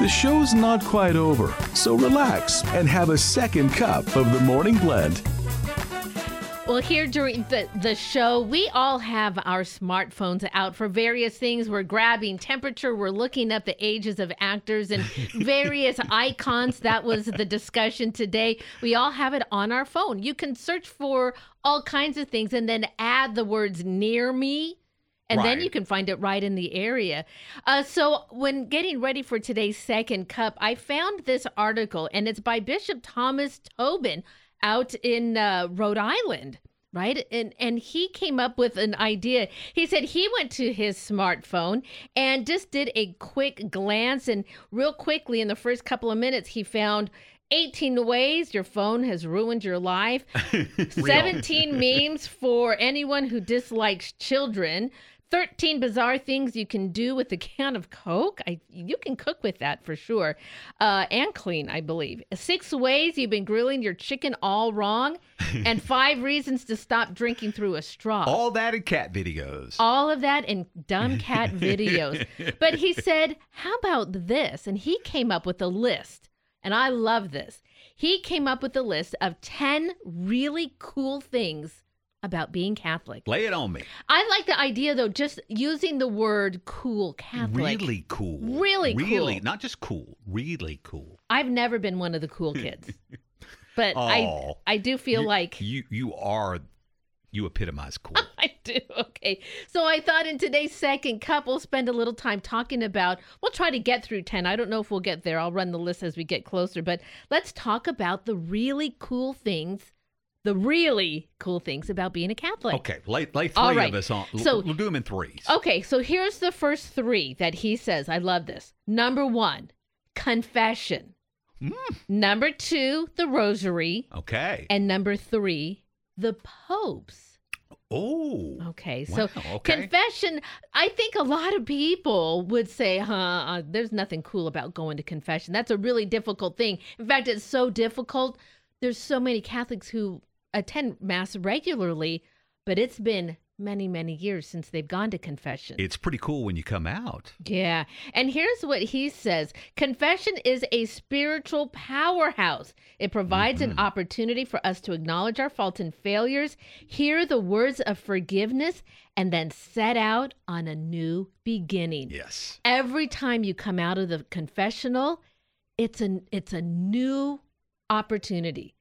The show's not quite over, so relax and have a second cup of the morning blend. Well, here during the, the show, we all have our smartphones out for various things. We're grabbing temperature, we're looking up the ages of actors and various icons. That was the discussion today. We all have it on our phone. You can search for all kinds of things and then add the words near me and then you can find it right in the area. Uh, so, when getting ready for today's second cup, I found this article, and it's by Bishop Thomas Tobin out in uh, Rhode Island. Right. And and he came up with an idea. He said he went to his smartphone and just did a quick glance and real quickly in the first couple of minutes he found 18 ways your phone has ruined your life. 17 memes for anyone who dislikes children. 13 bizarre things you can do with a can of Coke. I, you can cook with that for sure. Uh, and clean, I believe. Six ways you've been grilling your chicken all wrong. and five reasons to stop drinking through a straw. All that in cat videos. All of that in dumb cat videos. But he said, How about this? And he came up with a list. And I love this. He came up with a list of 10 really cool things about being Catholic. Lay it on me. I like the idea, though, just using the word cool Catholic. Really cool. Really Really, cool. not just cool. Really cool. I've never been one of the cool kids. But I, Oh. I do feel you, like you you are you epitomize cool. I do. Okay. So I thought in today's second cup, we'll spend a little time talking about, we'll try to get through 10. I don't know if we'll get there. I'll run the list as we get closer, but let's talk about the really cool things, the really cool things about being a Catholic. okay, lay, lay three All right. of us on. So- we'll do them in threes. Okay. So here's the first three that he says. I love this. Number one, confession. Mm. Number two, the rosary. Okay. And number three, the popes. oh. Okay, so Wow, okay. confession, I think a lot of people would say, huh, uh, there's nothing cool about going to confession. That's a really difficult thing. In fact, it's so difficult. There's so many Catholics who attend Mass regularly, but it's been many, many years since they've gone to confession. It's pretty cool when you come out. Yeah. And here's what he says Confession is a spiritual powerhouse. It provides an mm-hmm. opportunity for us to acknowledge our faults and failures, hear the words of forgiveness, and then set out on a new beginning. Yes. Every time you come out of the confessional, it's a it's a new opportunity.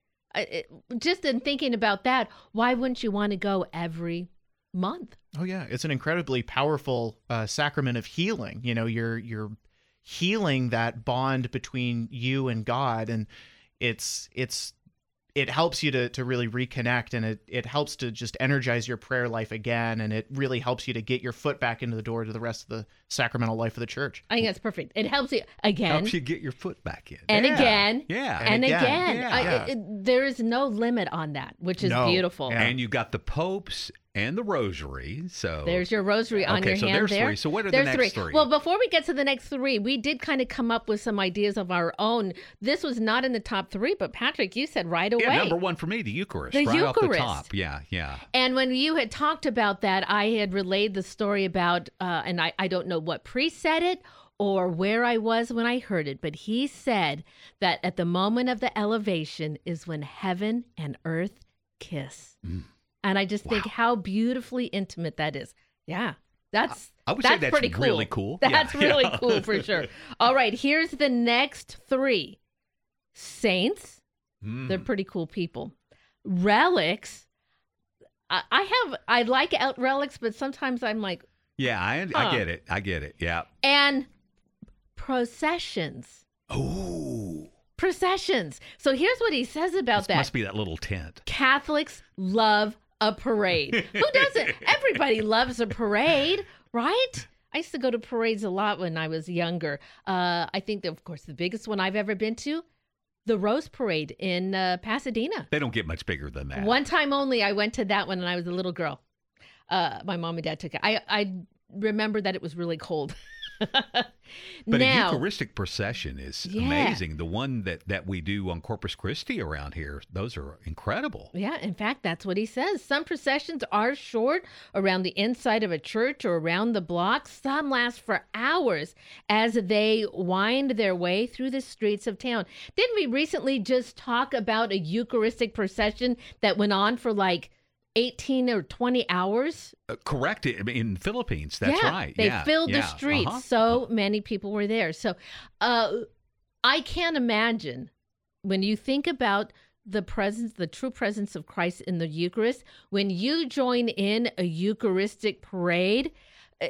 Just in thinking about that, why wouldn't you want to go every month? Oh yeah, it's an incredibly powerful uh, sacrament of healing. You know, you're you're healing that bond between you and God, and it's it's it helps you to to really reconnect, and it it helps to just energize your prayer life again, and it really helps you to get your foot back into the door to the rest of the sacramental life of the church. I think that's perfect. It helps you again. Helps you get your foot back in. And Yeah. again. Yeah. and, And again, again, yeah. I, it, it- there is no limit on that, which is No. beautiful. Yeah. And you got the popes and the rosary. So There's your rosary on Okay, your so hand there's there. three. So what are the there's next three. three? Well, before we get to the next three, we did kind of come up with some ideas of our own. This was not in the top three, but Patrick, you said right away. yeah, number one for me, the Eucharist. The right off the Eucharist. top. Yeah, yeah. And when you had talked about that, I had relayed the story about, uh, and I, I don't know what priest said it or where I was when I heard it, but he said that at the moment of the elevation is when heaven and earth kiss. Mm. And I just think how beautifully intimate that is. Yeah. That's I would say that's pretty cool. really cool. Yeah, That's really yeah. cool for sure. All right, here's the next three. Saints, Mm. they're pretty cool people. Relics. I, I have I like out relics, but sometimes I'm like, Yeah, I, Huh. I get it. I get it. Yeah. and processions. Oh, Processions. So here's what he says about this that. must be that little tent. Catholics love a parade. Who doesn't? Everybody loves a parade, right? I used to go to parades a lot when I was younger. Uh, I think, that, of course, the biggest one I've ever been to, the Rose Parade in uh, Pasadena. They don't get much bigger than that. One time only, I went to that one, and I was a little girl. Uh, my mom and dad took it. I I remember that it was really cold. But now, a Eucharistic procession is Yeah. amazing. The one that, that we do on Corpus Christi around here, those are incredible. Yeah, in fact, that's what he says. Some processions are short around the inside of a church or around the block. Some last for hours as they wind their way through the streets of town. Didn't we recently just talk about a Eucharistic procession that went on for like 18 or 20 hours? Uh, correct. In Philippines, that's yeah, right. They yeah, filled the streets. uh-huh. So many people were there. So uh, I can't imagine when you think about the presence, the true presence of Christ in the Eucharist, when you join in a Eucharistic parade, uh,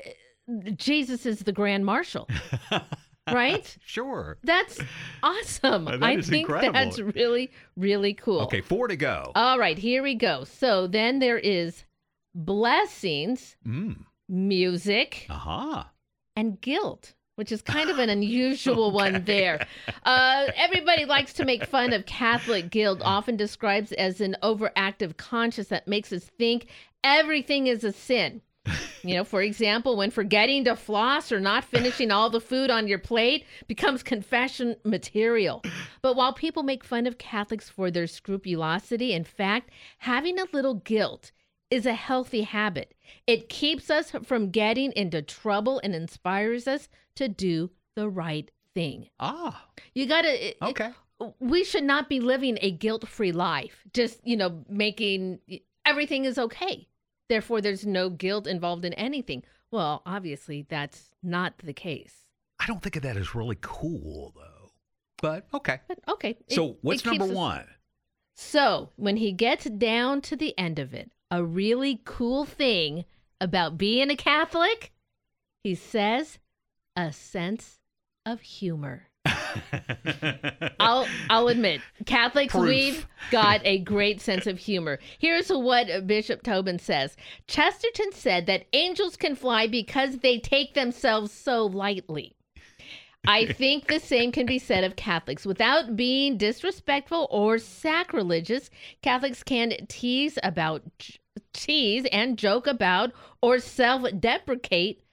Jesus is the Grand Marshal, right? Sure. That's awesome. That I think incredible. that's really, really cool. Okay, four to go. All right, here we go. So then there is blessings, Mm. music, Uh-huh. and guilt, which is kind of an unusual one there. Uh, everybody likes to make fun of Catholic guilt, often describes as an overactive conscience that makes us think everything is a sin. You know, for example, when forgetting to floss or not finishing all the food on your plate becomes confession material. But while people make fun of Catholics for their scrupulosity, in fact, having a little guilt is a healthy habit. It keeps us from getting into trouble and inspires us to do the right thing. Ah, You got to okay. we should not be living a guilt-free life. Just, you know, making everything is okay. Therefore there's no guilt involved in anything. Well, obviously that's not the case. I don't think of that as really cool, though. But okay. But okay. it- So what's it number us- one? So, when he gets down to the end of it, a really cool thing about being a Catholic, he says a sense of humor. I'll I'll admit, Catholics Proof. we've got a great sense of humor. Here's what Bishop Tobin says. Chesterton said that angels can fly because they take themselves so lightly. I think the same can be said of Catholics. Without being disrespectful or sacrilegious, Catholics can tease about tease and joke about or self-deprecate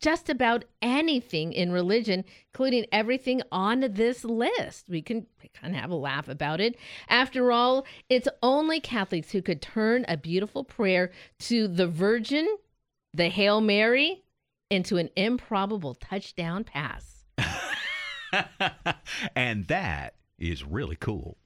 just about anything in religion, including everything on this list. We can kind of have a laugh about it. After all, it's only Catholics who could turn a beautiful prayer to the Virgin, the Hail Mary, into an improbable touchdown pass. and that is really cool.